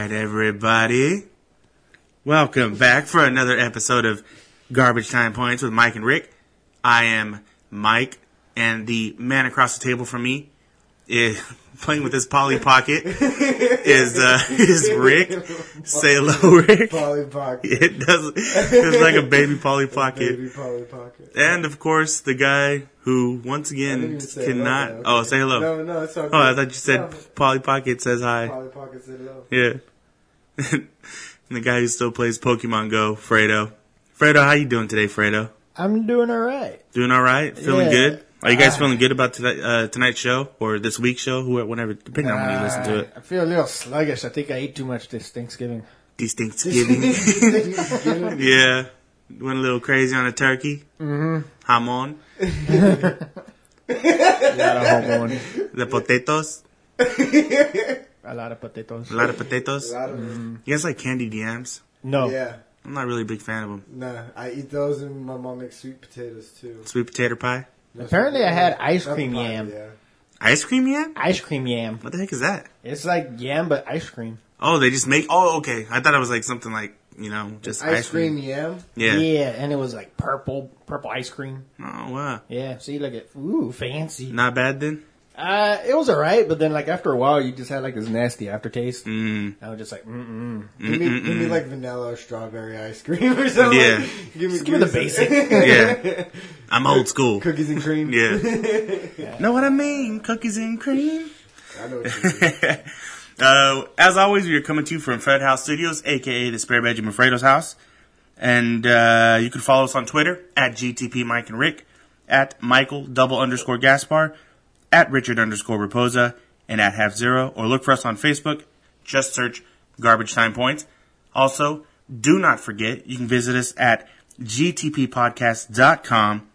right, everybody. Welcome back for another episode of Garbage Time Points with Mike and Rick. I am Mike, and the man across the table from me is playing with his Polly Pocket is uh, is Rick. Say hello, Rick. Polly Pocket. It does. It's like a baby Polly Pocket. Baby Polly Pocket. And of course, the guy who once again say hello, cannot. Oh, say hello. No, no, it's okay. Oh, I thought you said No. Polly Pocket says hi. Polly Pocket said hello. Yeah. And the guy who still plays Pokemon Go, Fredo. Fredo, how you doing today, Fredo? I'm doing all right. Doing all right? Feeling Yeah. good? Are you guys Ah. feeling good about tonight, uh, tonight's show or this week's show? Who, whenever, depending on when you listen to it. Uh, I feel a little sluggish. I think I ate too much this Thanksgiving. These Thanksgiving. yeah. Went a little crazy on a turkey. Mm-hmm. Hamon. A lot of hormone. The potatoes. A lot of potatoes. A lot of potatoes. A lot of mm. You guys like candied yams? No. Yeah. I'm not really a big fan of them. Nah, I eat those and my mom makes sweet potatoes too. Sweet potato pie? Apparently I had ice cream pie, yam. Yeah. Ice cream yam? Ice cream yam. What the heck is that? It's like yam, but ice cream. Oh, they just make. Oh, okay. I thought it was like something like you know just Ice, cream yam. Yeah, yeah. and it was like purple, purple ice cream. Oh wow. Yeah, see, look at ooh, fancy. Not bad then. Uh, it was alright, but then like after a while, you just had like this nasty aftertaste. Mm. I was just like, mm mm. Give me, give me like vanilla or strawberry ice cream or something. Yeah. Give me, Just give me the basic. Yeah. I'm old school. Cookies and cream. Yeah. Know what I mean? Cookies and cream. I know what you mean. Uh, as always, we are coming to you from Fred House Studios, aka the spare bedroom of Fredo's house. And uh, you can follow us on Twitter at GTP Mike and Rick, at Michael double underscore Gaspar, at Richard underscore Raposa, and at Half Zero. Or look for us on Facebook. Just search Garbage Time Points. Also, do not forget, you can visit us at gtppodcast.com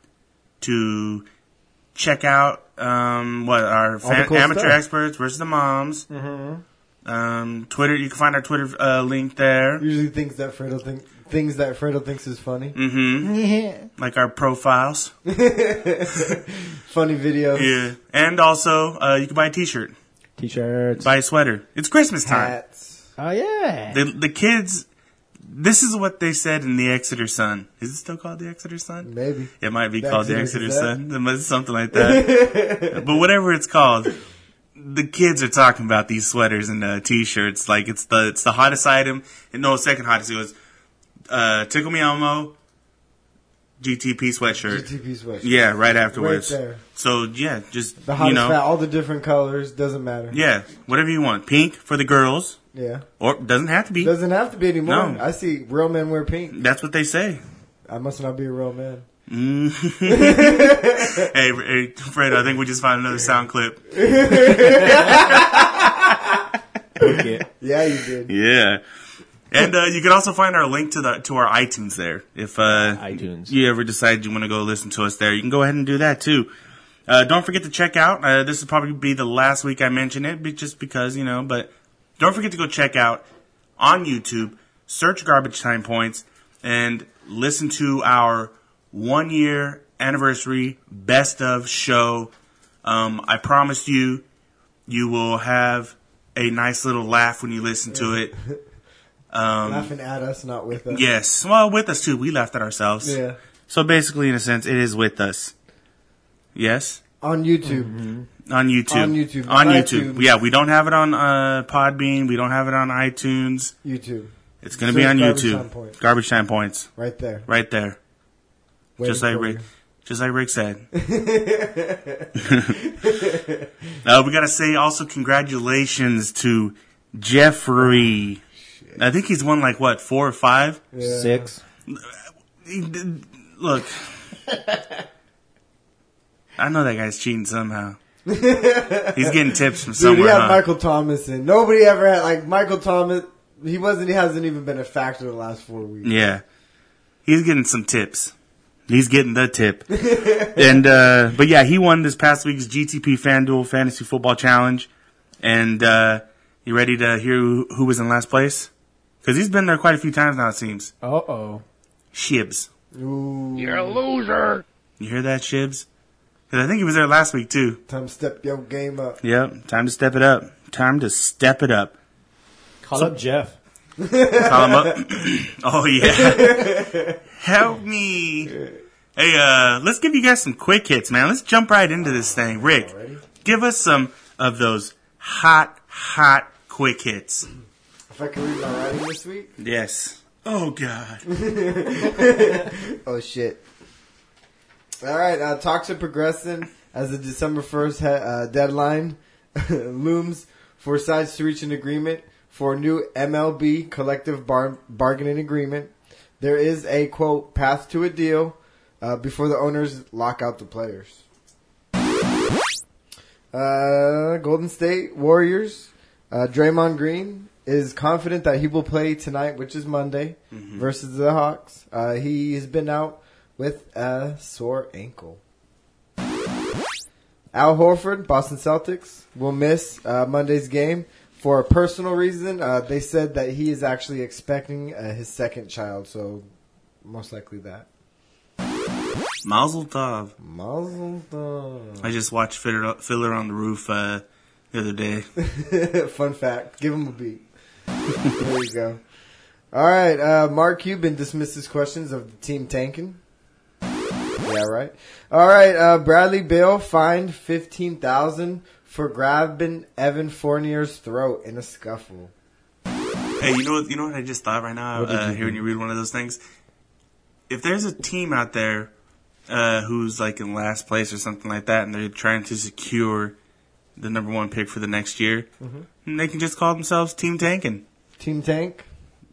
to check out um, what our fan, cool amateur stuff. experts versus the moms. Um, Twitter, you can find our Twitter uh, link there. Usually things that Fredo think things that Fredo thinks is funny. hmm Yeah. Like our profiles. Funny videos. Yeah. And also, uh, you can buy a t-shirt, T-shirts. buy a sweater. It's Christmas time. Hats. Oh yeah. The, the kids, this is what they said in the Exeter Sun. Is it still called the Exeter Sun? Maybe. It might be The called the Exeter Exeter Sun. It must- Something like that. but whatever it's called, the kids are talking about these sweaters and uh, t-shirts. Like it's the it's the hottest item. And no, second hottest. It was uh, Tickle Me Elmo GTP sweatshirt. GTP sweatshirt. Yeah, right afterwards. Right there. So yeah, just The you know, fat, all the different colors, doesn't matter. yeah, whatever you want. Pink for the girls, Yeah. or doesn't have to be. Doesn't have to be anymore. No. I see real men wear pink. That's what they say. I must not be a real man. Mm. hey, hey, Fred, I think we just found another sound clip. Yeah, you did. Yeah. And uh, you can also find our link to the to our iTunes there. If uh, iTunes. you ever decide you want to go listen to us there, you can go ahead and do that too. Uh, don't forget to check out. Uh, this will probably be the last week I mention it, just because you know. But don't forget to go check out on YouTube. Search Garbage Time Points and listen to our one year anniversary best of show. Um, I promise you, you will have a nice little laugh when you listen to it. Um, Laughing at us, not with us. Yes. Well, with us too. We laughed at ourselves. Yeah. So basically, in a sense, it is with us. Yes. On YouTube. On YouTube. On YouTube, On YouTube. iTunes. Yeah, we don't have it on uh, Podbean. We don't have it on iTunes. YouTube. It's going to be on Garbage YouTube. Time Points. Garbage time points. Right there. Right there. Waiting just like Rick. you. Just like Rick said. uh, we got to say also congratulations to Jeffrey. I think he's won like what four or five. Yeah. Six. Look, I know that guy's cheating somehow. He's getting tips from Dude, somewhere. he had huh? Michael Thomas in. Nobody ever had like Michael Thomas. He wasn't. He hasn't even been a factor the last four weeks. Yeah, he's getting some tips. He's getting the tip. and uh, but yeah, he won this past week's GTP FanDuel Fantasy Football Challenge. And uh, you ready to hear who, who was in last place? Because he's been there quite a few times now. It seems. Uh oh. Shibs, Ooh, You're a loser. you hear that, Shibs? Because I think he was there last week too. time to step your game up. Yep, time to step it up. Time to step it up. Call up Jeff. Call him up. oh yeah. Help me. Hey, uh, let's give you guys some quick hits, man. Let's jump right into this thing. Rick, give us some of those hot, hot quick hits. If I can read my writing this week. Yes. Oh God. Oh shit. All right, uh, talks are progressing as the December first he- uh, deadline looms for sides to reach an agreement for a new MLB collective bar- bargaining agreement. There is a quote path to a deal uh, before the owners lock out the players. Uh, Golden State Warriors. Uh, Draymond Green is confident that he will play tonight, which is Monday, versus the Hawks. Uh, he has been out with a sore ankle. Al Horford, Boston Celtics, will miss uh, Monday's game for a personal reason. Uh, they said that he is actually expecting uh, his second child, so most likely that. Mazel tov. Mazel I just watched Fiddler, Fiddler on the Roof uh, the other day. Fun fact. Give him a beat. There you go. All right. Uh, Mark Cuban dismisses questions of the team tanking. Yeah, right. All right. Uh, Bradley Beal fined fifteen thousand for grabbing Evan Fournier's throat in a scuffle. Hey, you know what? You know what I just thought right now, uh, you hearing you read one of those things. If there's a team out there uh, who's like in last place or something like that, and they're trying to secure the number one pick for the next year, Mm-hmm. they can just call themselves Team Tankin. Team Tank.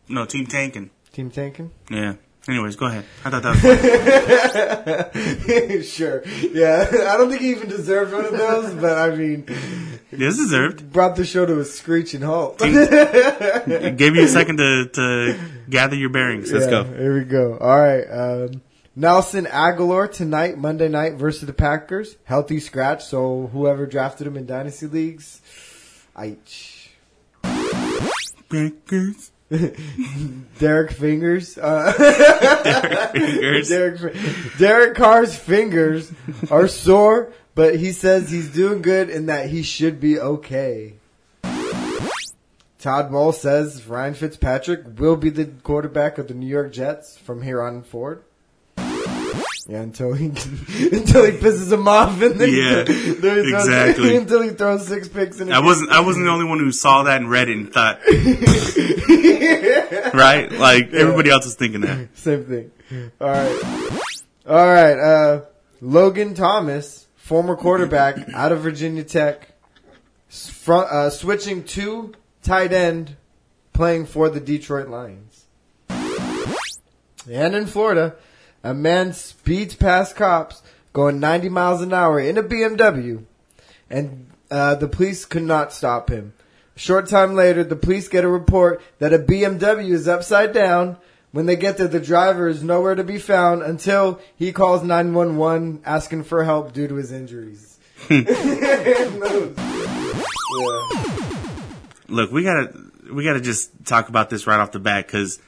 No, Team Tankin. Team Tanking. Yeah. Anyways, go ahead. I thought that was funny. sure. Yeah. I don't think he even deserved one of those, but I mean, It's deserved. brought the show to a screeching halt. It gave you a second to, to gather your bearings. Let's Yeah, go. Here we go. All right. Um, Nelson Agholor tonight, Monday night versus the Packers. Healthy scratch, so whoever drafted him in dynasty leagues, Aich. Packers. Derek Fingers. Uh, Fingers. Derek, Fi- Derek Carr's fingers are sore, but he says he's doing good and that he should be okay. Todd Bowles says Ryan Fitzpatrick will be the quarterback of the New York Jets from here on forward. Yeah, until he until he pisses him off and then Yeah, then he throws- exactly. until he throws six picks in. I wasn't. I wasn't the only one who saw that and read it and thought, right? Like everybody else is thinking that. Same thing. All right. All right. Uh, Logan Thomas, former quarterback out of Virginia Tech, front, uh, switching to tight end, playing for the Detroit Lions. And in Florida, a man speeds past cops going 90 miles an hour in a BMW, and uh, the police could not stop him. A short time later, the police get a report that a BMW is upside down. When they get there, the driver is nowhere to be found until he calls 911 asking for help due to his injuries. yeah. Look, we gotta we gotta just talk about this right off the bat because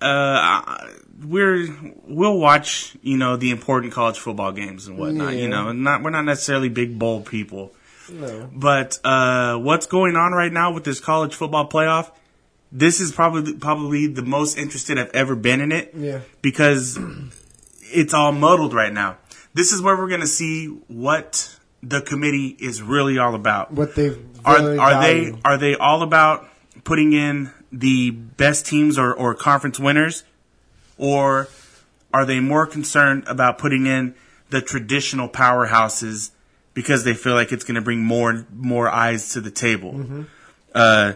uh, we're we'll watch you know the important college football games and whatnot. Yeah. You know, not we're not necessarily big bowl people, No. but uh, what's going on right now with this college football playoff? This is probably probably the most interested I've ever been in it. Yeah. because it's all muddled right now. This is where we're going to see what the committee is really all about. What they Are really are they value. are they all about putting in the best teams or, or conference winners, or are they more concerned about putting in the traditional powerhouses because they feel like it's going to bring more more eyes to the table? Uh,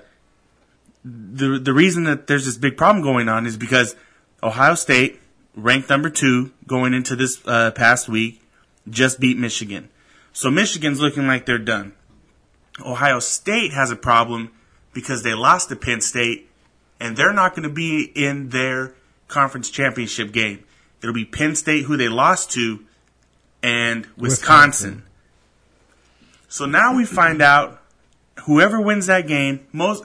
the the reason that there's this big problem going on is because Ohio State, ranked number two going into this uh, past week, just beat Michigan. So Michigan's looking like they're done. Ohio State has a problem because they lost to Penn State, and they're not going to be in their conference championship game. It'll be Penn State, who they lost to, and Wisconsin. Wisconsin. So now we find out whoever wins that game, most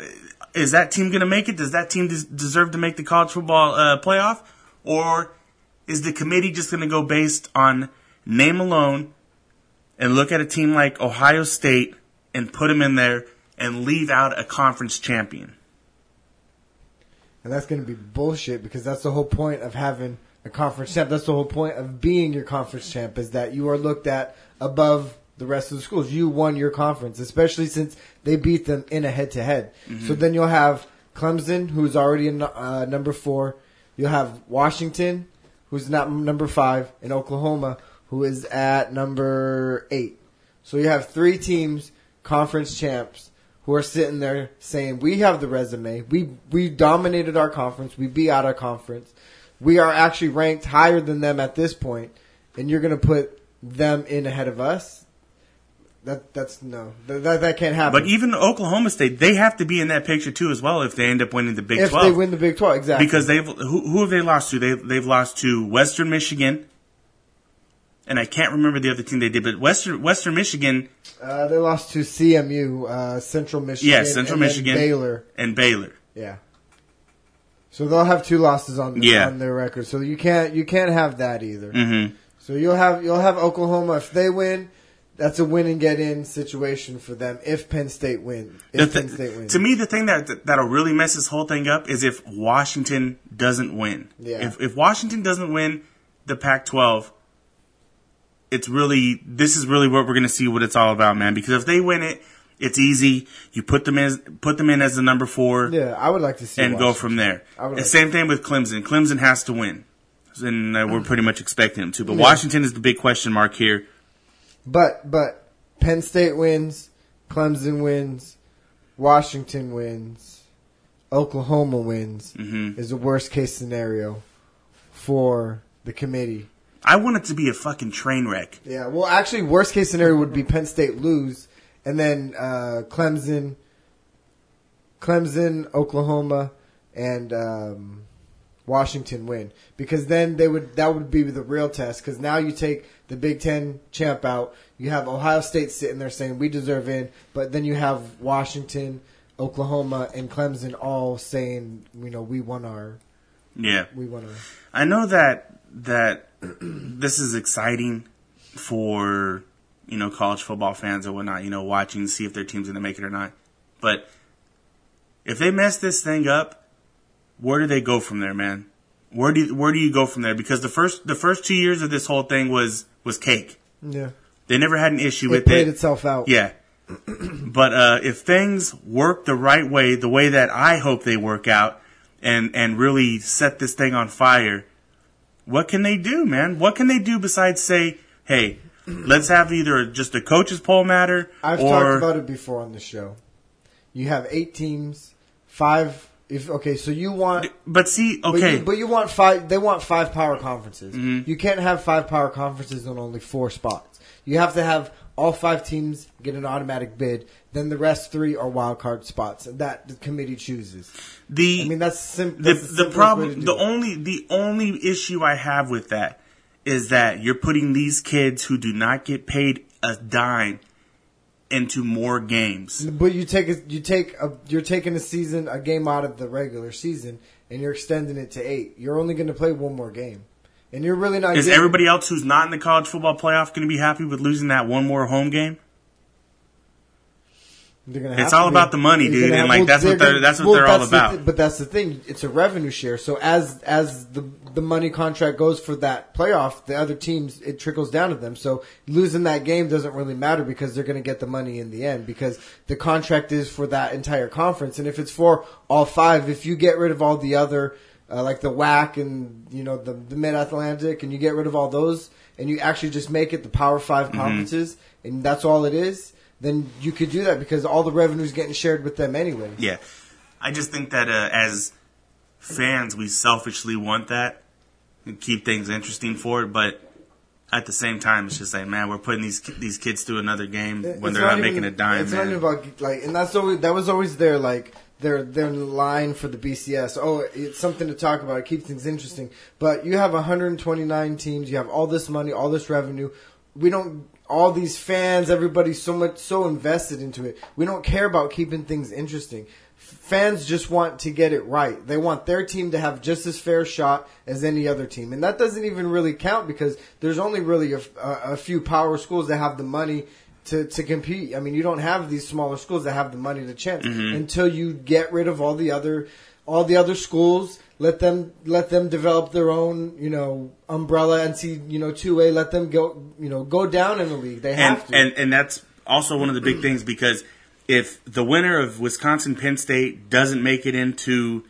is that team going to make it? Does that team des- deserve to make the college football uh, playoff, or is the committee just going to go based on name alone and look at a team like Ohio State and put them in there and leave out a conference champion. And that's going to be bullshit because that's the whole point of having a conference champ. That's the whole point of being your conference champ is that you are looked at above the rest of the schools. You won your conference, especially since they beat them in a head to head. So then you'll have Clemson, who's already in uh, number four. You'll have Washington, who's not number five, and Oklahoma, who is at number eight. So you have three teams, conference champs, who are sitting there saying, "We have the resume. We we dominated our conference. We beat out our conference. We are actually ranked higher than them at this point, and you're going to put them in ahead of us." That that's no, that that, that can't happen. But even Oklahoma State, they have to be in that picture too as well if they end up winning the Big if Twelve. they win the Big Twelve, exactly. because they've who, who have they lost to? They they've lost to Western Michigan, and I can't remember the other team they did, but Western Western Michigan, uh, they lost to CMU, uh, Central Michigan, yes, Central Michigan, Baylor. and Baylor. Yeah. So they'll have two losses on Yeah. on their record. So you can't you can't have that either. hmm So you'll have you'll have Oklahoma if they win. That's a win and get in situation for them if Penn State win. If thi- Penn State wins. to me, the thing that that'll really mess this whole thing up is if Washington doesn't win. Yeah. If if Washington doesn't win the Pac-12, it's really this is really what we're going to see what it's all about, man. Because if they win it, it's easy. You put them as put them in as the number four. yeah, I would like to see and go from there. The like- same thing with Clemson. Clemson has to win, and uh, we're pretty much expecting them to. But Yeah. Washington is the big question mark here. But but Penn State wins, Clemson wins, Washington wins, Oklahoma wins hmm is the worst case scenario for the committee. I want it to be a fucking train wreck. Yeah, well, actually, worst case scenario would be Penn State lose, and then uh, Clemson, Clemson, Oklahoma, and um, Washington win because then they would that would be the real test because now you take the Big Ten champ out, you have Ohio State sitting there saying we deserve in, but then you have Washington, Oklahoma, and Clemson all saying you know we won our Yeah, we won our I know that that this is exciting for you know college football fans or whatnot. You know, watching see if their team's going to make it or not. But if they mess this thing up, where do they go from there, man? Where do you, where do you go from there? Because the first the first two years of this whole thing was was cake. yeah. They never had an issue It with played it. itself out. Yeah. but uh, if things work the right way, the way that I hope they work out, and and really set this thing on fire, what can they do, man? What can they do besides say, "Hey, let's have either just a coaches poll matter," I've or talked about it before on the show. You have eight teams, five. If okay, so you want but see, but okay, you, but you want five. They want five power conferences. Mhm. You can't have five power conferences on only four spots. You have to have all five teams get an automatic bid. Then the rest three are wild card spots that the committee chooses. the I mean that's, sim- the that's the to problem the it. only the only issue I have with that is that you're putting these kids who do not get paid a dime into more games. But you take a, you take a, you're taking a season a game out of the regular season and you're extending it to eight. You're only going to play one more game, and you're really not. Is getting- everybody else who's not in the college football playoff going to be happy with losing that one more home game? They're gonna It's all about the money, dude, gonna and, like, that's what they're they're- that's what they're all that's the about. but that's the thing; it's a revenue share. So as as the the money contract goes for that playoff, the other teams it trickles down to them. So losing that game doesn't really matter because they're going to get the money in the end because the contract is for that entire conference. And if it's for all five, if you get rid of all the other uh, like the WAC and you know the the Mid Atlantic, and you get rid of all those, and you actually just make it the Power 5 Mm-hmm. conferences, and that's all it is. Then you could do that because all the revenue is getting shared with them anyway. Yeah, I just think that uh, as fans, we selfishly want that and keep things interesting for it, but. At the same time, it's just like, man, we're putting these these kids through another game when It's they're not, even- making a dime, It's not even about like, and that's always that was always their like their their line for the BCS. Oh, it's something to talk about. It keeps things interesting. But you have 129 teams. You have all this money, all this revenue. We don't. All these fans, everybody's so much so invested into it. We don't care about keeping things interesting. Fans just want to get it right. They want their team to have just as fair shot as any other team, and that doesn't even really count because there's only really a, a, a few power schools that have the money to, to compete. I mean, you don't have these smaller schools that have the money to chance Mm-hmm. until you get rid of all the other all the other schools. Let them let them develop their own, you know, umbrella and see, you know, two way Let them go, you know, go down in the league. They and, have to. and and that's also one of the big things because if the winner of Wisconsin Penn State doesn't make it into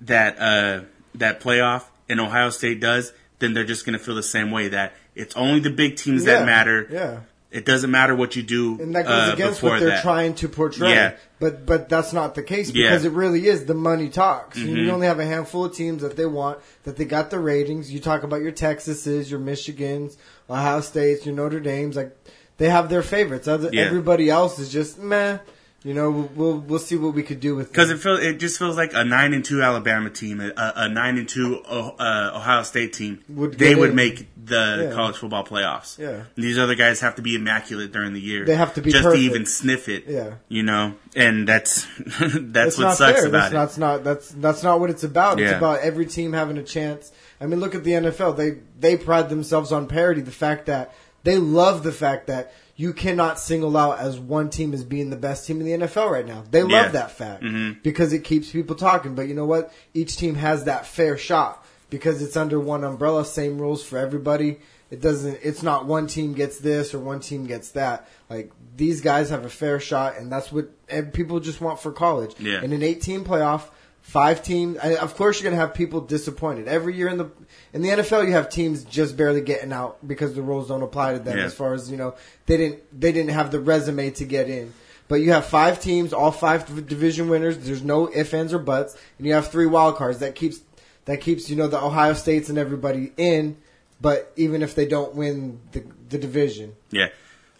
that uh, that playoff and Ohio State does, then they're just going to feel the same way that it's only the big teams Yeah, that matter. yeah. It doesn't matter what you do. and that goes uh, against what they're that. trying to portray. Yeah. But but that's not the case Yeah. Mm-hmm. because it really is the money talks. You only have a handful of teams that they want that they got the ratings. You talk about your Texases, your Michigans, Ohio States, your Notre Dames. Like they have their favorites. Other, Yeah. Everybody else is just meh. You know, we'll we'll, we'll see what we could do with Because it feels, it just feels like a nine and two Alabama team, a, a nine and two uh, Ohio State team. Would they would in. make the Yeah. college football playoffs. Yeah. these other guys have to be immaculate during the year. They have to be just perfect. to even sniff it. Yeah. you know, and that's that's It's what not sucks fair. about that's it. That's not that's that's not what it's about. It's about every team having a chance. I mean, look at the NFL. They they pride themselves on parity. The fact that they love the fact that you cannot single out as one team as being the best team in the NFL right now. They love Yeah. that fact Mhm. because it keeps people talking. But you know what? Each team has that fair shot because it's under one umbrella, same rules for everybody. It doesn't. It's not one team gets this or one team gets that. Like these guys have a fair shot, and that's what people just want for college. Yeah. In an eight-team playoff, five teams. I, of course, you're going to have people disappointed every year in the in the NFL. You have teams just barely getting out because the rules don't apply to them. Yeah. As far as you know, they didn't they didn't have the resume to get in. But you have five teams, all five division winners. There's no ifs, ands, or buts, and you have three wild cards. That keeps that keeps you know the Ohio States and everybody in. But even if they don't win the the division, Yeah,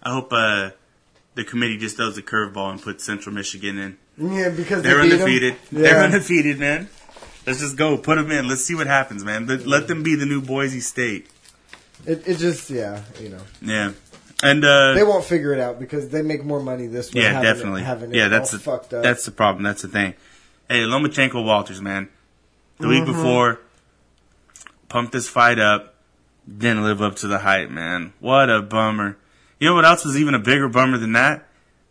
I hope uh, the committee just does a curveball and puts Central Michigan in. Yeah, because They're they undefeated. Yeah. They're undefeated, man. Let's just go, put them in. Let's see what happens, man. Let, let them be the new Boise State. It, it just yeah, you know. Yeah, and uh, They won't figure it out because they make more money this way. Yeah, having definitely. It, having yeah, that's the, fucked up. that's the problem. That's the thing. Hey, Lomachenko Walters, man. The week Mm-hmm. before, pumped this fight up, didn't live up to the hype, man. What a bummer. You know what else was even a bigger bummer than that?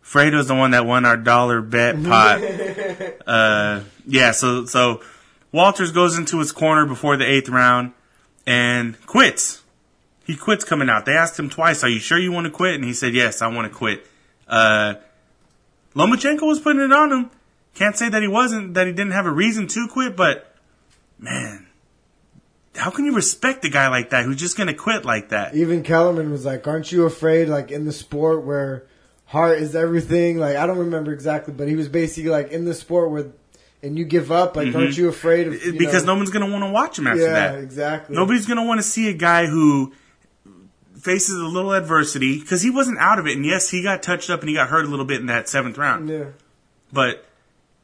Fredo's the one that won our dollar bet pot. uh, yeah, so so Walters goes into his corner before the eighth round and quits. He quits coming out. They asked him twice, "Are you sure you want to quit?" And he said, "Yes, I want to quit." Uh, Lomachenko was putting it on him. Can't say that he wasn't, that he didn't have a reason to quit, but man, how can you respect a guy like that who's just gonna quit like that? Even Kellerman was like, "Aren't you afraid?" Like in the sport where heart is everything. Like I don't remember exactly, but he was basically like in the sport where, and you give up. Like, aren't you afraid of? you Mm-hmm. because know- no one's gonna want to watch him after yeah, that. exactly. Nobody's gonna want to see a guy who faces a little adversity because he wasn't out of it. And yes, he got touched up and he got hurt a little bit in that seventh round, Yeah, but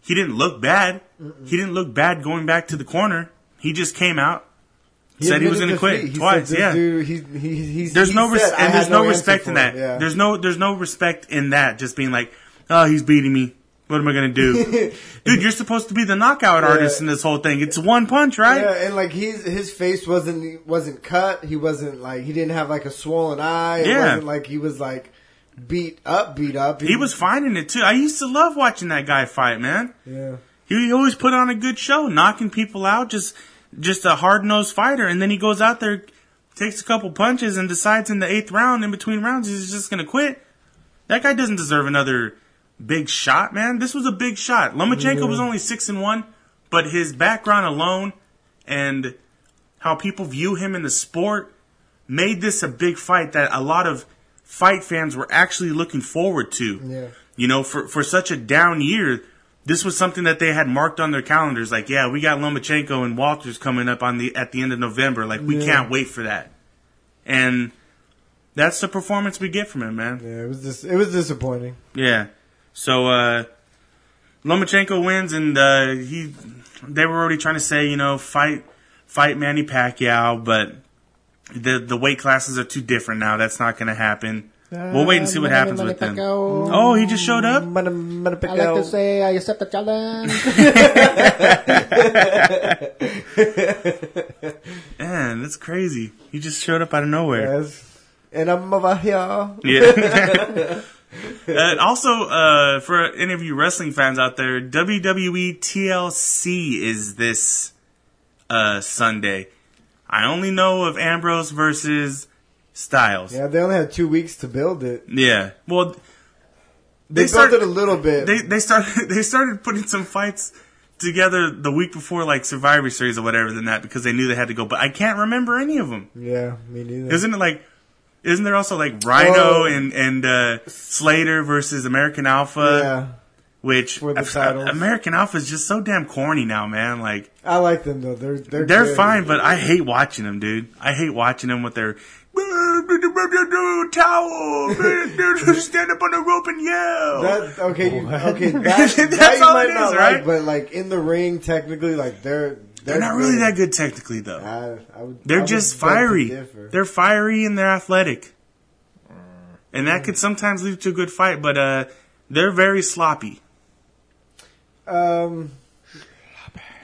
he didn't look bad. He didn't look bad going back to the corner. He just came out, said he was going to quit He twice. Yeah, Dude, he, he, he's, there's he no res- and there's no, answer respect in that. Yeah. There's no there's no respect in that. Just being like, oh, he's beating me. What am I gonna do, dude? You're supposed to be the knockout artist in this whole thing. It's one punch, right? Yeah, and like his his face wasn't wasn't cut. He wasn't like he didn't have like a swollen eye. It Yeah. wasn't like he was like beat up, beat up. He was finding it too. I used to love watching that guy fight, man. Yeah. He always put on a good show, knocking people out, just just a hard nosed fighter. And then he goes out there, takes a couple punches, and decides in the eighth round, in between rounds, he's just gonna quit. That guy doesn't deserve another big shot, man. This was a big shot. Lomachenko was only six and one, but his background alone and how people view him in the sport made this a big fight that a lot of fight fans were actually looking forward to. Yeah. You know, for for such a down year, this was something that they had marked on their calendars. Like, yeah, we got Lomachenko and Walters coming up on the at the end of November. Like, we Yeah. can't wait for that. And that's the performance we get from him, man. Yeah, it was just it was disappointing. Yeah. So uh Lomachenko wins and uh he they were already trying to say, you know, fight fight Manny Pacquiao, but the the weight classes are too different now. That's not going to happen. We'll wait and see what happens with them. Oh, he just showed up. I like to say I accept the challenge. Man, that's crazy. He just showed up out of nowhere. Yes. And I'm over here. Yeah. and also, uh, for any of you wrestling fans out there, WWE TLC is this uh, Sunday. I only know of Ambrose versus Styles. Yeah. They only had two weeks to build it. Yeah. Well, They, built started- it a little bit. they they started they started putting some fights together the week before like Survivor Series or whatever than that because they knew they had to go. But I can't remember any of them. yeah, me neither. Isn't it like? Isn't there also like Rhyno Oh. and and uh, Slater versus American Alpha? yeah, Which For the titles. American Alpha is just so damn corny now, man. Like I like them though. They're they're they're good. fine, but I hate watching them, dude. I hate watching them with their towel. Stand up on the rope and yell. That okay, you, okay. That, That's that you all might it not right? like, but like in the ring, technically, like they're they're not really that good technically, though. I, I would, They're would just beg fiery. They're fiery and they're athletic. And that could sometimes lead to a good fight, but uh, they're very sloppy. Um,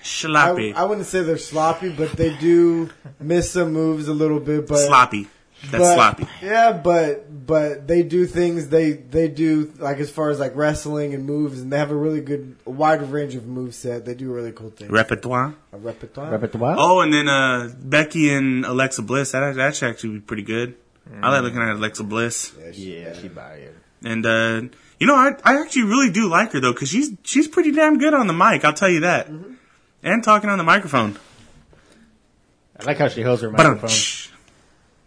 I, Sloppy. I wouldn't say they're sloppy, but they do miss some moves a little bit. But sloppy. That's but- sloppy. Yeah, but but they do things they they do like as far as like wrestling and moves, and they have a really good wide range of move set. They do really cool things. Repertoire. a repertoire. Repertoire? Oh, and then uh, Becky and Alexa Bliss. That that should actually be pretty good. I like looking at Alexa Bliss. Yeah, she- Yeah, she buy it. And uh, you know, I I actually really do like her though, because she's she's pretty damn good on the mic. I'll tell you that. And talking on the microphone. I like how she holds her But microphone.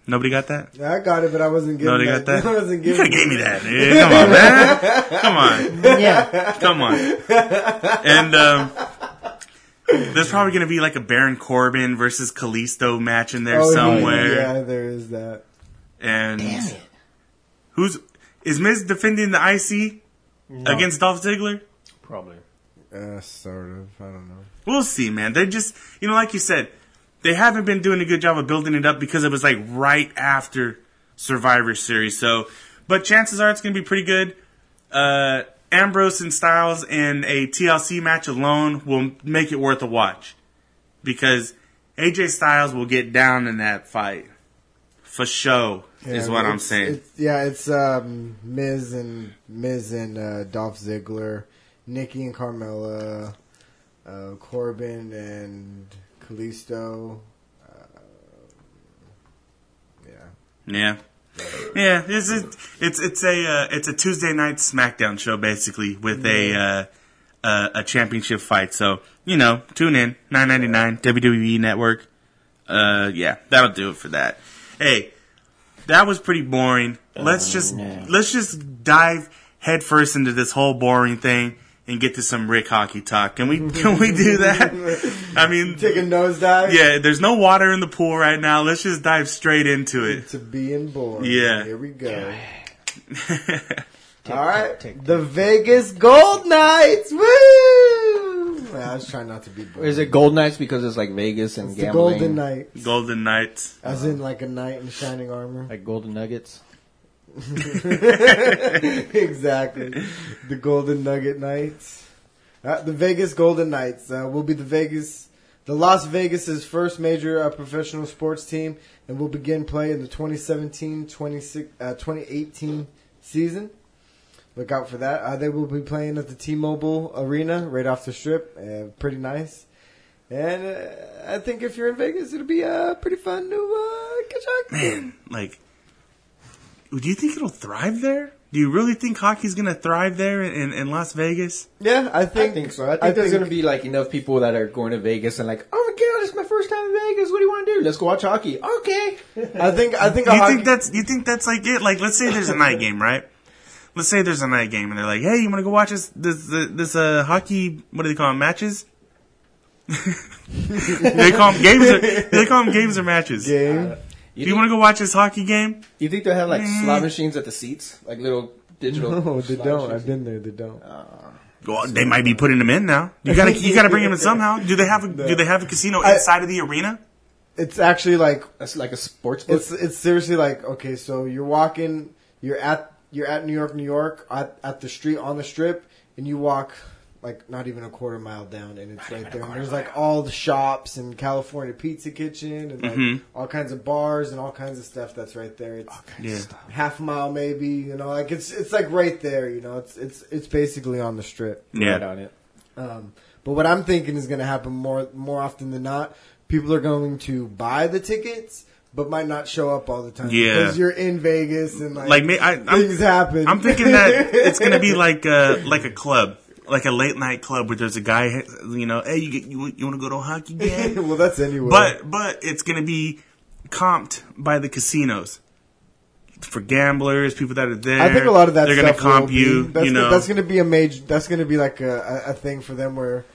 Nobody got that. Yeah, I got it, but I wasn't giving Nobody got that. I wasn't You giving could have gave me that. dude. Come on, man. Come on. yeah. Come on. And um, there's probably going to be like a Baron Corbin versus Kalisto match in there Oh, somewhere. Yeah, there is that. And Damn it. who's is Miz defending the IC against Dolph Ziggler? Probably. Uh, sort of. I don't know. We'll see, man. They just, you know, like you said, they haven't been doing a good job of building it up because it was like right after Survivor Series. So, but chances are it's going to be pretty good. Uh, Ambrose and Styles in a TLC match alone will make it worth a watch because AJ Styles will get down in that fight for show. is what I'm saying. It's, yeah, it's um, Miz and Miz and uh, Dolph Ziggler, Nikki and Carmella, uh, Corbin and Kalisto. Uh, yeah, Yeah. Yeah, it's a, it's it's a uh, it's a Tuesday night SmackDown show basically with a uh, uh, a championship fight. So you know, tune in nine ninety nine WWE Network. Uh, yeah, that'll do it for that. Hey, that was pretty boring. Let's just no. let's just dive headfirst into this whole boring thing and get to some Rick hockey talk. Can we can we do that? I mean, take a nosedive. yeah, there's no water in the pool right now. Let's just dive straight into it. To being born. Yeah. Here we go. Tick, All right. tick, tick, the Vegas Gold Knights. Woo! I was trying not to be boring. Is it Gold Knights because it's like Vegas and It's the gambling? Golden Knights. Golden Knights. As in like a knight in shining armor. Like Golden Nuggets? exactly. The Golden Nugget Knights. Uh, the Vegas Golden Knights uh, will be the Vegas, the Las Vegas's first major uh, professional sports team, and will begin play in the 2017-2018 uh, 2018 season. Look out for that. Uh, they will be playing at the T-Mobile Arena right off the strip. Uh, pretty nice. And I think if you're in Vegas, it'll be pretty fun to catch up. Man, like, do you think it'll thrive there? Do you really think hockey's going to thrive there in, in Las Vegas? Yeah, I think, I think, think so. I think there's going to be like enough people that are going to Vegas and like, oh my god, it's my first time in Vegas. What do you want to do? Let's go watch hockey. Okay. I think. I think. You hockey- think that's you think that's like it? Like, let's say there's a night game, right? Let's say there's a night game, and they're like, "Hey, you want to go watch this this this, this uh, hockey? What do they call them? Matches?" they call them games. Or, they call them games or matches. game? Do you want to go watch this hockey game? You think they'll have like mm. slot machines at the seats, like little digital? No, they slot don't. machines? I've been there. They don't. Ah. Well, they might be putting them in now. You gotta you gotta bring them in somehow. Do they have a do they have a casino I- inside of the arena? It's actually like That's like a sports book. it's it's seriously like okay. So you're walking. You're at you're at New York, New York, at, at the street on the strip, and you walk like not even a quarter mile down, and it's right there. And there's like all the shops and California Pizza Kitchen and like Mhm. all kinds of bars and all kinds of stuff that's right there. It's Yeah. half a mile maybe, you know, like it's it's like right there, you know. It's it's it's basically on the strip. yeah. Right Yeah. on it. Um, but what I'm thinking is going to happen more more often than not. People are going to buy the tickets, but might not show up all the time. Yeah. because you're in Vegas and like, Like me, I, I'm, things happen. I'm thinking that it's gonna be like a like a club, like a late night club where there's a guy, you know, hey, you get, you, you want to go to a hockey game? well, that's anyway. but but it's gonna be comped by the casinos for gamblers, people that are there. I think a lot of that they're stuff gonna comp you. That's, you know, that's going to be a major. That's to be like a, a, a thing for them where,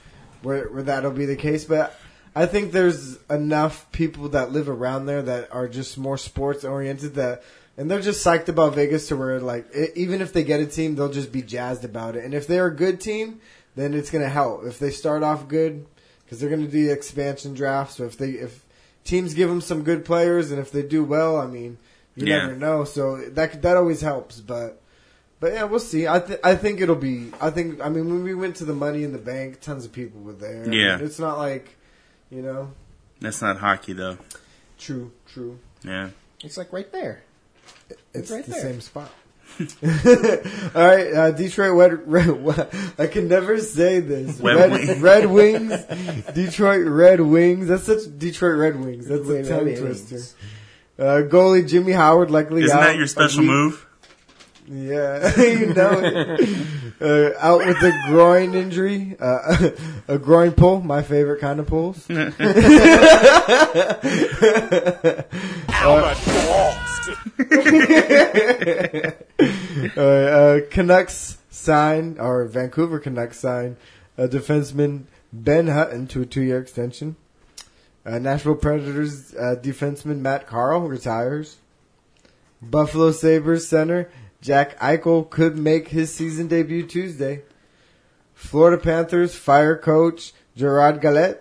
where where that'll be the case. But I think there's enough people that live around there that are just more sports oriented that. And they're just psyched about Vegas to where, like, e even if they get a team, they'll just be jazzed about it. And if they're a good team, then it's going to help. If they start off good, because they're going to do the expansion draft. So if they if teams give them some good players, and if they do well, I mean, you Yeah. never know. So that that always helps. But but yeah, we'll see. I th- I think it'll be. I think. I mean, when we went to the Money in the Bank, tons of people were there. I Yeah. mean, it's not like, you know. that's not hockey though. True. True. Yeah, It's like right there. It's right the there. same spot. All right, uh, Detroit Red, Red. I can never say this. Red Red, Wing- Red Wings. Detroit Red Wings. That's such Detroit Red Wings. That's a tongue twister. Uh, goalie Jimmy Howard likely isn't out that your special move? Yeah, you know it. Uh, out with a groin injury, uh, a groin pull, my favorite kind of pulls. Uh, uh, Canucks sign, or Vancouver Canucks sign, uh, defenseman Ben Hutton to a two-year extension. Uh, Nashville Predators uh, defenseman Matt Carle retires. Buffalo Sabres center Jack Eichel could make his season debut Tuesday. Florida Panthers fire coach Gerard Gallant.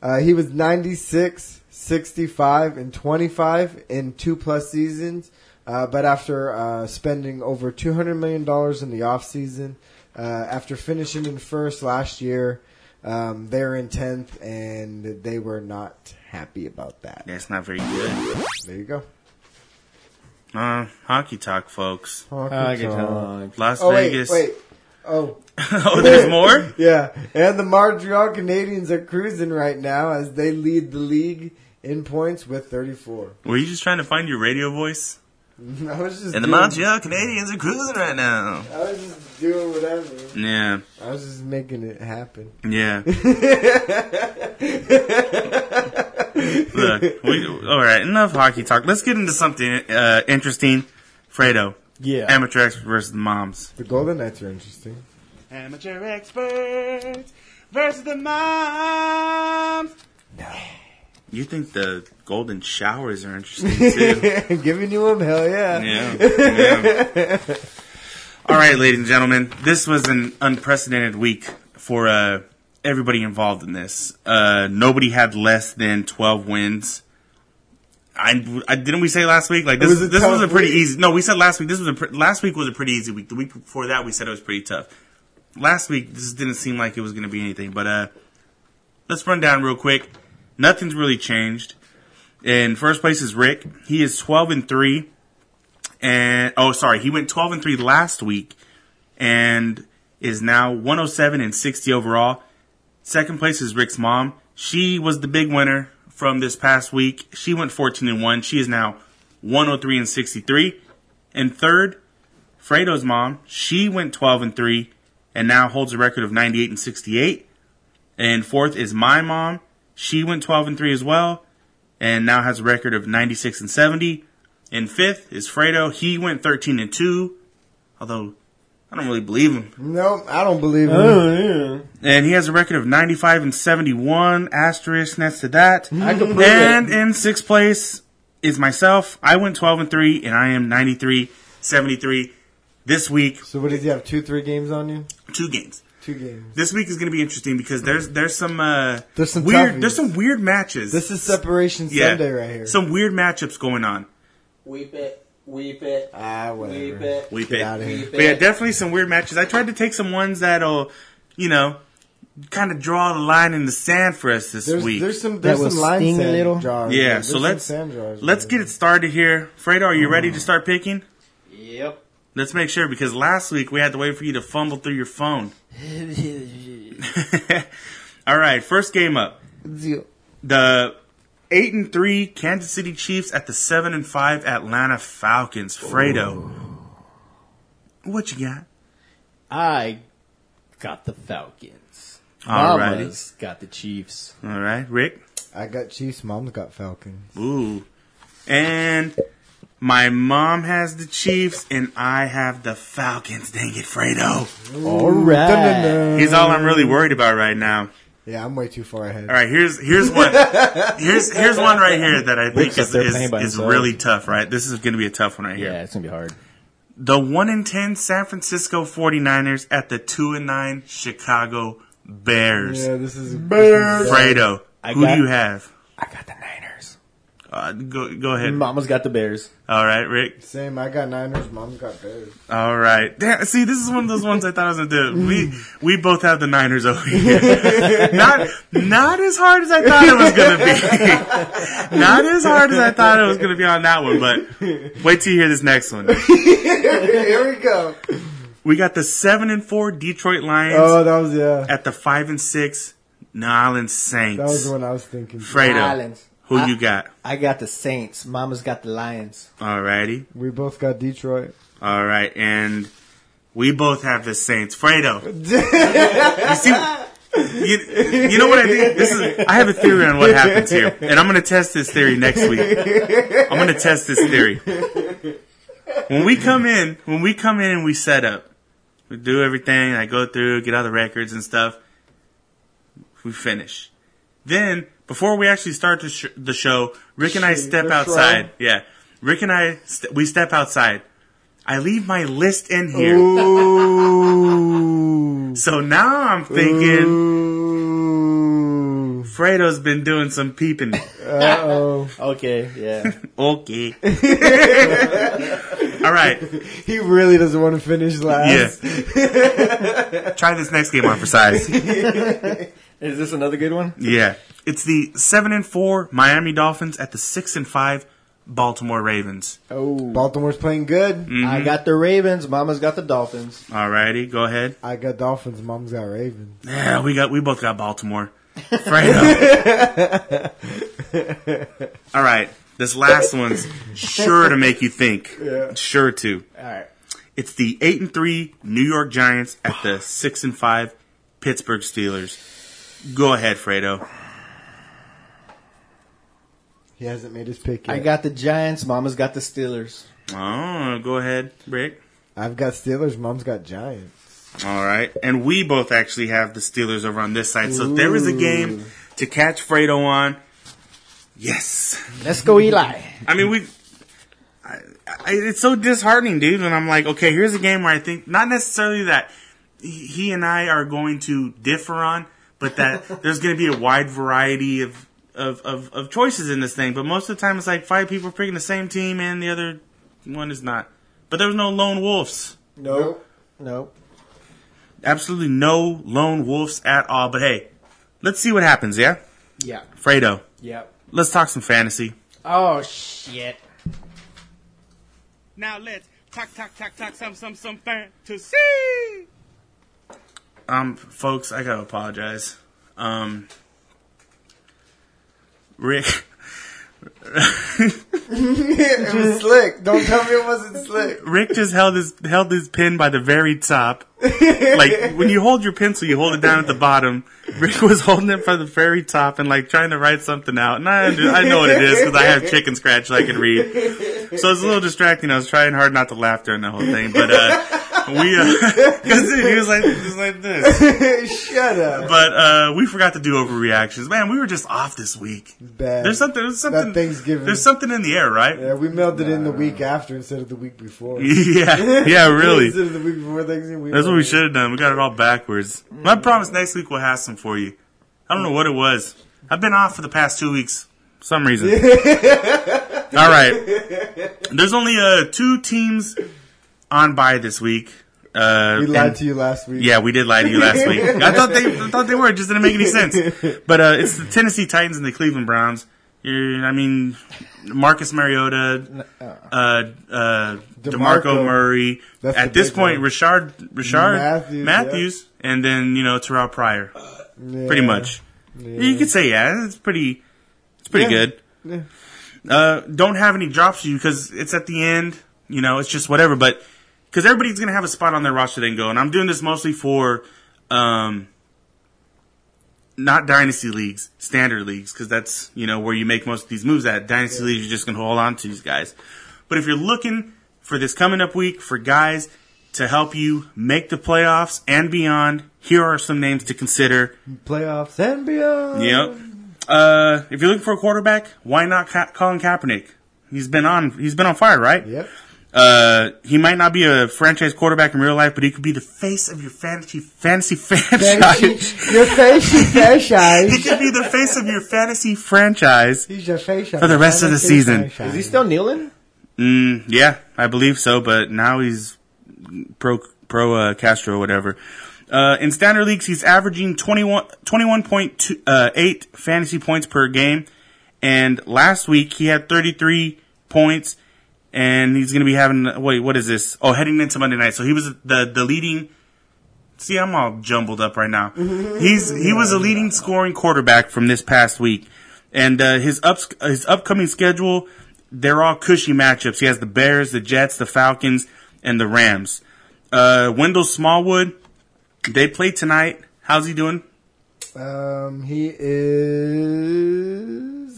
Uh, he was 96, 65, and 25 in two plus seasons. Uh, but after uh, spending over $200 million in the offseason, uh, after finishing in first last year, um, they're in 10th, and they were not happy about that. That's not very good. There you go. Uh, hockey talk, folks. Hockey talk. Las Oh, wait, Vegas. wait. Oh, oh, there's more. yeah. And the Montreal Canadiens are cruising right now as they lead the league in points with 34. Were you just trying to find your radio voice? I was just And the doing, Montreal Canadiens are cruising right now. I was just doing whatever. Yeah, I was just making it happen. yeah. Look, we, all right. Enough hockey talk. Let's get into something uh, interesting. Fredo, Yeah. amateur experts versus the moms. The Golden Knights are interesting. Amateur experts versus the moms. You think the golden showers are interesting too? Giving you them, hell yeah. Yeah. yeah. All right, ladies and gentlemen, this was an unprecedented week for uh, everybody involved in this. Uh, nobody had less than twelve wins. I, I didn't we say last week like this? was a this was a pretty week. easy. No, we said last week. This was a pre- last week was a pretty easy week. The week before that, we said it was pretty tough. Last week, this didn't seem like it was going to be anything. But uh, let's run down real quick. Nothing's really changed. In first place is Rick. He is twelve and three and oh sorry he went 12 and 3 last week and is now 107 and 60 overall. Second place is rick's mom. She was the big winner from this past week. She went 14 and 1 she is now 103 and 63 and third fredo's mom. She went 12 and 3 and now holds a record of 98 and 68 and fourth is my mom she went 12 and 3 as well and now has a record of 96 and 70 in fifth is Fredo. He went 13 and 2, although I don't really believe him. No, I don't believe Oh, him. yeah. And he has a record of 95 and 71, asterisk next to that. I could prove And it. in sixth place is myself. I went 12 and 3, and I am 93, 73. This week, So what does you have? Two, three games on you? two games. Two games. This week is going to be interesting because there's there's some uh, There's some weird toughies. there's some weird matches. This is Separation Yeah. Sunday right here. some weird matchups going on. Weep it. Weep it. ah, whatever. Weep whatever. it. Weep it. pick. outta here. But yeah, definitely some weird matches. I tried to take some ones that'll, you know, kind of draw the line in the sand for us this There's, week. there's some That there's will some line a sand little? jars. yeah, There's so let's sand jars, let's man. get it started here. Fredo, are you ready to start picking? Yep. Let's make sure because last week we had to wait for you to fumble through your phone. All right, first game up. The eight and three Kansas City Chiefs at the seven and five Atlanta Falcons. Fredo, what you got? I got the Falcons. Alrighty. Mama's got the Chiefs. All right, Rick. I got Chiefs. Mom's got Falcons. Ooh, and my mom has the Chiefs, and I have the Falcons. Dang it, Fredo. All right. Dun-dun-dun. He's all I'm really worried about right now. Yeah, I'm way too far ahead. All right, here's here's one here's here's one right here that I think Rick's up is there is, playing by is really tough. Right, this is going to be a tough one right here. Yeah, it's gonna be hard. The one in ten San Francisco 49ers at the two and nine Chicago Bears. Yeah, this is Bears. Fredo, I who got- do you have? I got the Niners. Uh, go go ahead. Mama's got the Bears. All right, Rick. Same. I got Niners. Mom's got Bears. All right. Damn, see, this is one of those ones I thought I was gonna do. We we both have the Niners over here. not not as hard as I thought it was gonna be. not as hard as I thought it was gonna be on that one. But wait till you hear this next one. Here we go. We got the seven and four Detroit Lions Oh, that was yeah. at the five and six New Orleans Saints. That was the one I was thinking. Fredo, Islands. Who I- you got? I got the Saints. Mama's got the Lions. Alrighty. We both got Detroit. All right, and we both have the Saints. Fredo, you see, you, you know what I think? This is I have a theory on what happens here, and I'm going to test this theory next week. I'm going to test this theory. When we come in, when we come in and we set up, we do everything. I go through, get all the records and stuff. We finish. Then, before we actually start the, sh- the show, Rick and I step The show. outside. Yeah, Rick and I st- we step outside. I leave my list in here. Ooh. So now I'm thinking Ooh. Fredo's been doing some peeping. Uh-oh. Okay, yeah. Okay. All right. he really doesn't want to finish last. Yeah. Try this next game on for size. Is this another good one? Yeah. It's the 7 and 4 Miami Dolphins at the 6 and 5 Baltimore Ravens. Oh. Baltimore's playing good. Mm. I got the Ravens. Mama's got the Dolphins. Alrighty, go ahead. I got Dolphins. Mom's got Ravens. Yeah, we got we both got Baltimore. Fredo. All right. This last one's sure to make you think. Yeah. Sure to. All right. It's the eight and three New York Giants at the six and five Pittsburgh Steelers. Go ahead, Fredo. He hasn't made his pick yet. I got the Giants. Mama's got the Steelers. Oh, go ahead, Rick. I've got Steelers. Mom's got Giants. All right, and we both actually have the Steelers over on this side. So there is a game to catch Fredo on. Yes, Let's go, Eli. I mean we. I, I, it's so disheartening, dude. And I'm like, okay, here's a game where I think not necessarily that he he and I are going to differ on, but that there's going to be a wide variety of, of, of, of choices in this thing. But most of the time, it's like five people picking the same team, and the other one is not. But there was no lone wolves. Nope. Nope. Absolutely no lone wolves at all. But hey, let's see what happens. Yeah, Yeah. Fredo. Yep. Let's talk some fantasy. Oh shit. Now let's talk, talk, talk, talk some, some, some fantasy. Um, folks, I gotta apologize. Um, Rick, it was slick. Don't tell me it wasn't slick. Rick just held his held his pen by the very top. like when you hold your pencil, you hold it down at the bottom. Rick was holding it by the very top and like trying to write something out. And I, I know what it is because I have chicken scratch so I can read. So it's a little distracting. I was trying hard not to laugh during the whole thing, but uh, we because he was like was like this. Shut up. But uh, we forgot to do overreactions. Man, we were just off this week. Bad. There's something. There's something. That Thanksgiving. There's something in the air, right? Yeah, we mailed it in the week after instead of the week before. Yeah, yeah, really. instead of the week before Thanksgiving. We That's what we should have done. We got it all backwards. I promise next week we'll have some for you. I don't know what it was. I've been off for the past two weeks. Some reason. all right. There's only uh, two teams on by this week. Uh, Uh, We lied and- to you last week. Yeah, we did lie to you last week. I thought they I thought they were. It just didn't make any sense. But uh, it's the Tennessee Titans and the Cleveland Browns. You're, I mean, Marcus Mariota, uh, uh, DeMarco, DeMarco. Murray. At this point, one. Rishard Rishard Matthews, Matthews, and then you know Terrelle Pryor. Yeah. Pretty much. Yeah. You could say yeah, it's pretty. It's pretty good. Uh, don't have any drops for you because it's at the end. You know, it's just whatever. But because everybody's gonna have a spot on their roster they can go, and I'm doing this mostly for um, not dynasty leagues, standard leagues, because that's you know where you make most of these moves. At dynasty leagues, you're just gonna hold on to these guys. But if you're looking for this coming up week for guys to help you make the playoffs and beyond, here are some names to consider. Playoffs and beyond. Yep. Uh, if you're looking for a quarterback, why not Colin Kaepernick? He's been on. He's been on fire, right? Yep. Uh, he might not be a franchise quarterback in real life, but he could be the face of your fantasy fantasy franchise. Your fantasy is franchise. he could be the face of your fantasy franchise. He's your face For the rest of the season. Is he still kneeling? Mm, yeah, I believe so, but now he's pro pro uh, Castro or whatever. Uh, in standard leagues, he's averaging 21, 21.8 uh, eight fantasy points per game. And last week, he had 33 points. And he's going to be having, wait, what is this? Oh, heading into Monday night. So he was the, the leading, see, I'm all jumbled up right now. He's, he was a leading scoring quarterback from this past week. And, uh, his up his upcoming schedule, they're all cushy matchups. He has the Bears, the Jets, the Falcons, and the Rams. Uh, Wendell Smallwood, they play tonight. How's he doing? Um, he is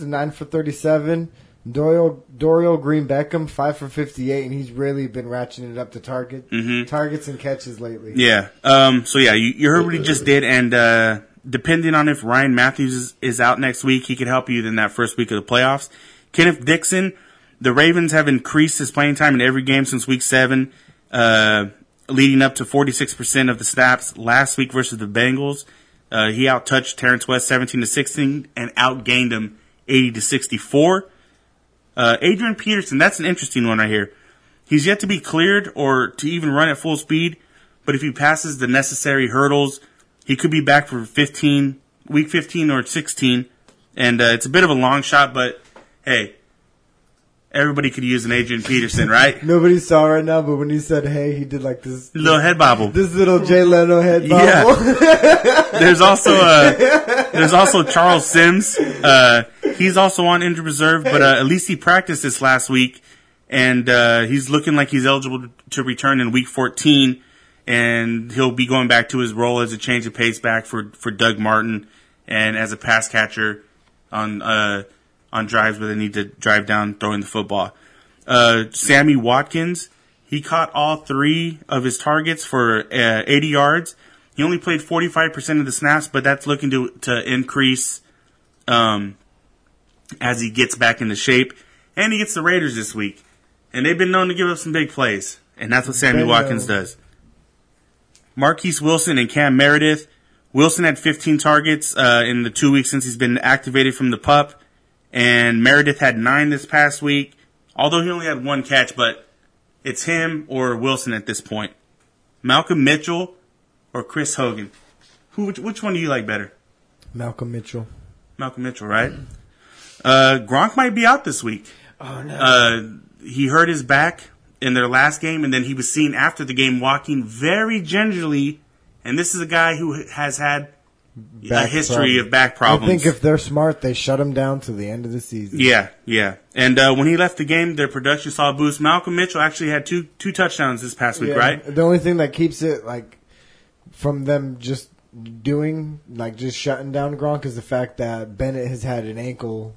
nine for thirty-seven. Dorial Dorial Green Beckham five for fifty-eight, and he's really been ratcheting it up to target Mhm. targets and catches lately. Yeah. Um, so yeah, you, you heard what he just did, and uh, depending on if Ryan Mathews is, is out next week, he could help you in that first week of the playoffs. Kenneth Dixon, the Ravens have increased his playing time in every game since week seven, uh, leading up to 46% of the snaps last week versus the Bengals. Uh, he outtouched Terrance West 17 to 16 and outgained him 80 to 64. Uh, Adrian Peterson, that's an interesting one right here. He's yet to be cleared or to even run at full speed, but if he passes the necessary hurdles, he could be back for 15, week 15 or 16. And uh, it's a bit of a long shot, but hey, everybody could use an Adrian Peterson, right? Nobody saw right now, but when he said "hey," he did like this Little head bobble. this little Jay Leno head bobble. Yeah. There's also uh, there's also Charles Sims. Uh, he's also on injured reserve, but uh, at least he practiced this last week, and uh, he's looking like he's eligible to return in week 14, and he'll be going back to his role as a change of pace back for for Doug Martin and as a pass catcher on uh, on drives where they need to drive down throwing the football. Uh, Sammy Watkins, he caught all three of his targets for uh, 80 yards. He only played 45% of the snaps, but that's looking to to increase um, as he gets back into shape. And he gets the Raiders this week, and they've been known to give up some big plays, and that's what Sammy. Watkins does. Marquess Wilson and Cam Meredith. Wilson had 15 targets uh, in the two weeks since he's been activated from the pup, and Meredith had nine this past week. Although he only had one catch, but it's him or Wilson at this point. Malcolm Mitchell or Chris Hogan. Who? Which, which one do you like better? Malcolm Mitchell. Malcolm Mitchell, right? Uh, Gronk might be out this week. Oh no. Uh, he hurt his back in their last game, and then he was seen after the game walking very gingerly. And this is a guy who has had a history problem. of back problems. I think if they're smart, they shut him down to the end of the season. yeah, yeah. And uh, when he left the game, their production saw a boost. Malcolm Mitchell actually had two two touchdowns this past week, Yeah. right? The only thing that keeps it like from them just doing like just shutting down Gronk is the fact that Bennett has had an ankle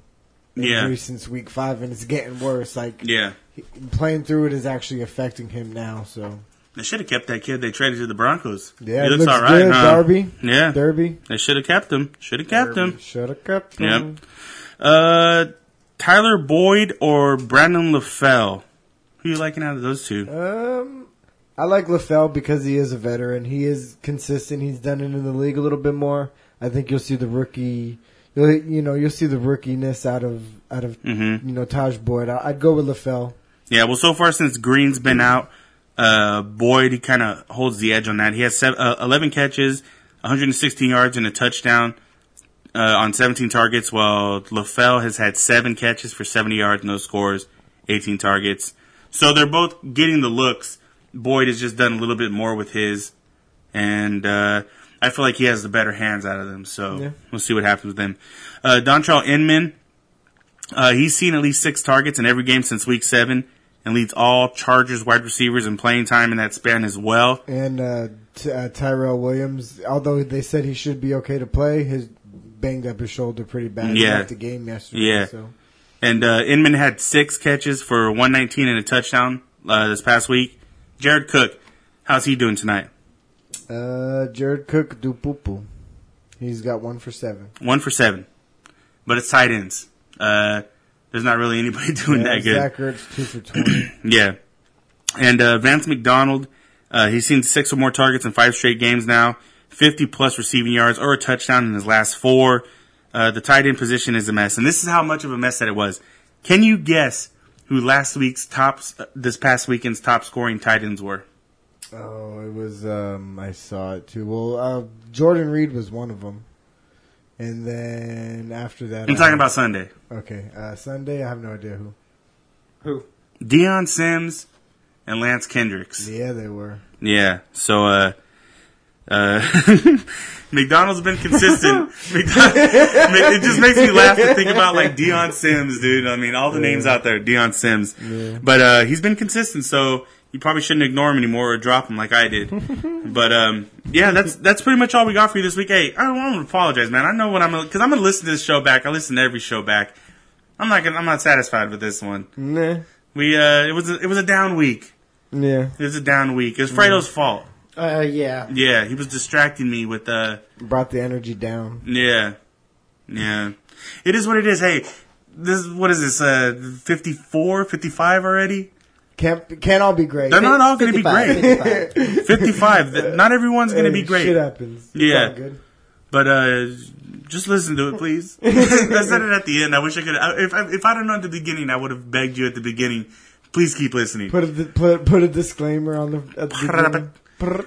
Yeah. injury since week five, and it's getting worse. Like Yeah. he- playing through it is actually affecting him now. So They should have kept that kid they traded to the Broncos. yeah, he looks looks all right, good. huh? Derby, Yeah. Derby, They should have kept him. Should have kept him. Should have kept Yep. him. Uh, Tyler Boyd or Brandon LaFell? Who you liking out of those two? Um, I like LaFell because he is a veteran. He is consistent. He's done it in the league a little bit more. I think you'll see the rookie. You'll, you know, you'll see the rookiness out of out of Mm-hmm. you know Taj Boyd. I, I'd go with LaFell. Yeah, well, so far since Green's been out, Uh, Boyd, he kind of holds the edge on that. He has seven, uh, 11 catches, 116 yards, and a touchdown uh, on 17 targets, while LaFell has had seven catches for 70 yards, no scores, 18 targets. So they're both getting the looks. Boyd has just done a little bit more with his, and uh, I feel like he has the better hands out of them. So Yeah. we'll see what happens with them. Uh, Dontrelle Inman, uh, he's seen at least six targets in every game since week seven, and leads all Chargers wide receivers in playing time in that span as well. And uh, t- uh, Tyrell Williams, although they said he should be okay to play, his banged up his shoulder pretty bad. Yeah. left the game yesterday. Yeah. So. And uh, Inman had six catches for 119 and a touchdown uh, this past week. Jared Cook, how's he doing tonight? Uh, Jared Cook do poo poo. He's got one for seven. One for seven, but it's tight ends. Uh, there's not really anybody doing Yeah, that good. Zach Ertz two for twenty. Yeah. And uh, Vance McDonald, uh, he's seen six or more targets in five straight games now, 50 plus receiving yards or a touchdown in his last four. Uh, the tight end position is a mess. And this is how much of a mess that it was. Can you guess who last week's top, uh, this past weekend's top scoring tight ends were? oh, it was. Um, I saw it too. Well, uh, Jordan Reed was one of them, and then after that, I'm I- talking about Sunday. Okay, uh, Sunday. I have no idea who. Who? Dion Sims and Lance Kendricks. Yeah, they were. Yeah. So, uh, uh, McDonald's been consistent. McDonald, it just makes me laugh to think about like Dion Sims, dude. I mean, all the names out there, Dion Sims. Yeah. But, uh, he's been consistent, so you probably shouldn't ignore him anymore or drop him like I did. but, um, yeah, that's, that's pretty much all we got for you this week. Hey, I want to apologize, man. I know what I'm, cause I'm going to listen to this show back. I listen to every show back. I'm not gonna, I'm not satisfied with this one. Nah. We, uh, it was, a, it was a down week. Yeah, It was a down week. It was Fredo's fault. Uh, yeah. Yeah, he was distracting me with uh brought the energy down. yeah. Yeah. It is what it is. Hey, this what is this uh 54, 55 already? Can't can't all be great. They're not all going to be great. 55. 55. Not everyone's going to Hey, be great. Shit happens. It's Yeah. good. But uh just listen to it, please. I said it at the end. I wish I could. If I, if I'd have known at the beginning, I would have begged you at the beginning. Please keep listening. Put a put put a disclaimer on the. At the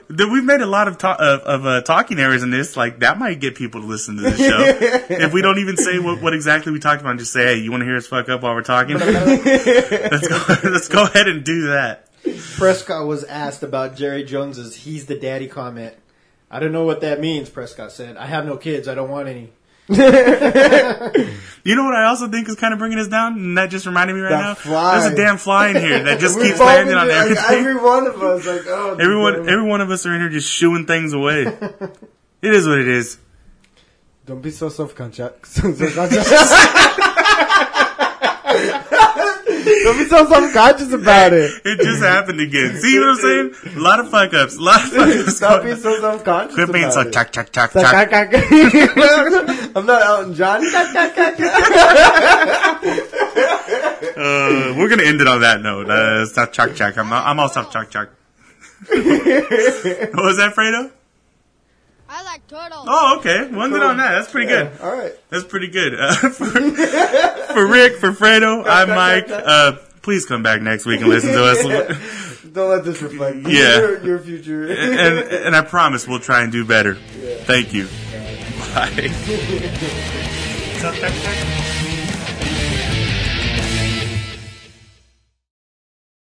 We've made a lot of ta- of, of uh, talking errors in this. Like that might get people to listen to this show. if we don't even say what, what exactly we talked about, And just say, "Hey, you want to hear us fuck up while we're talking?" let's go. Let's go ahead and do that. Prescott was asked about Jerry Jones's "He's the daddy" comment. I don't know what that means. Prescott said, "I have no kids. I don't want any." You know what I also think is kind of bringing us down, and that just reminded me right That now. fly. There's a damn fly in here that just keeps both landing on did, like, everything. every one of us, like oh, Everyone, damn- every one of us are in here just shooing things away. it is what it is. Don't be so self conscious. Don't be so self conscious about it. It just happened again. See what I'm saying? A lot of fuck ups. A lot of fuck ups. Stop being so self conscious. Quit being so chuck chuck chuck chuck. I'm not Elton John. Uh, we're gonna end it on that note. Uh, not chuck chuck. I'm I'm all stuff chuck chuck. what was that, Fredo? I like turtles. Oh, okay. One did on that. That's pretty good. All right. That's pretty good. Uh, for, for Rick, for Fredo, I'm Mike. Uh, please come back next week and listen to us. Don't let this reflect Yeah. your, your future. And, and I promise we'll try and do better. Thank you. Bye.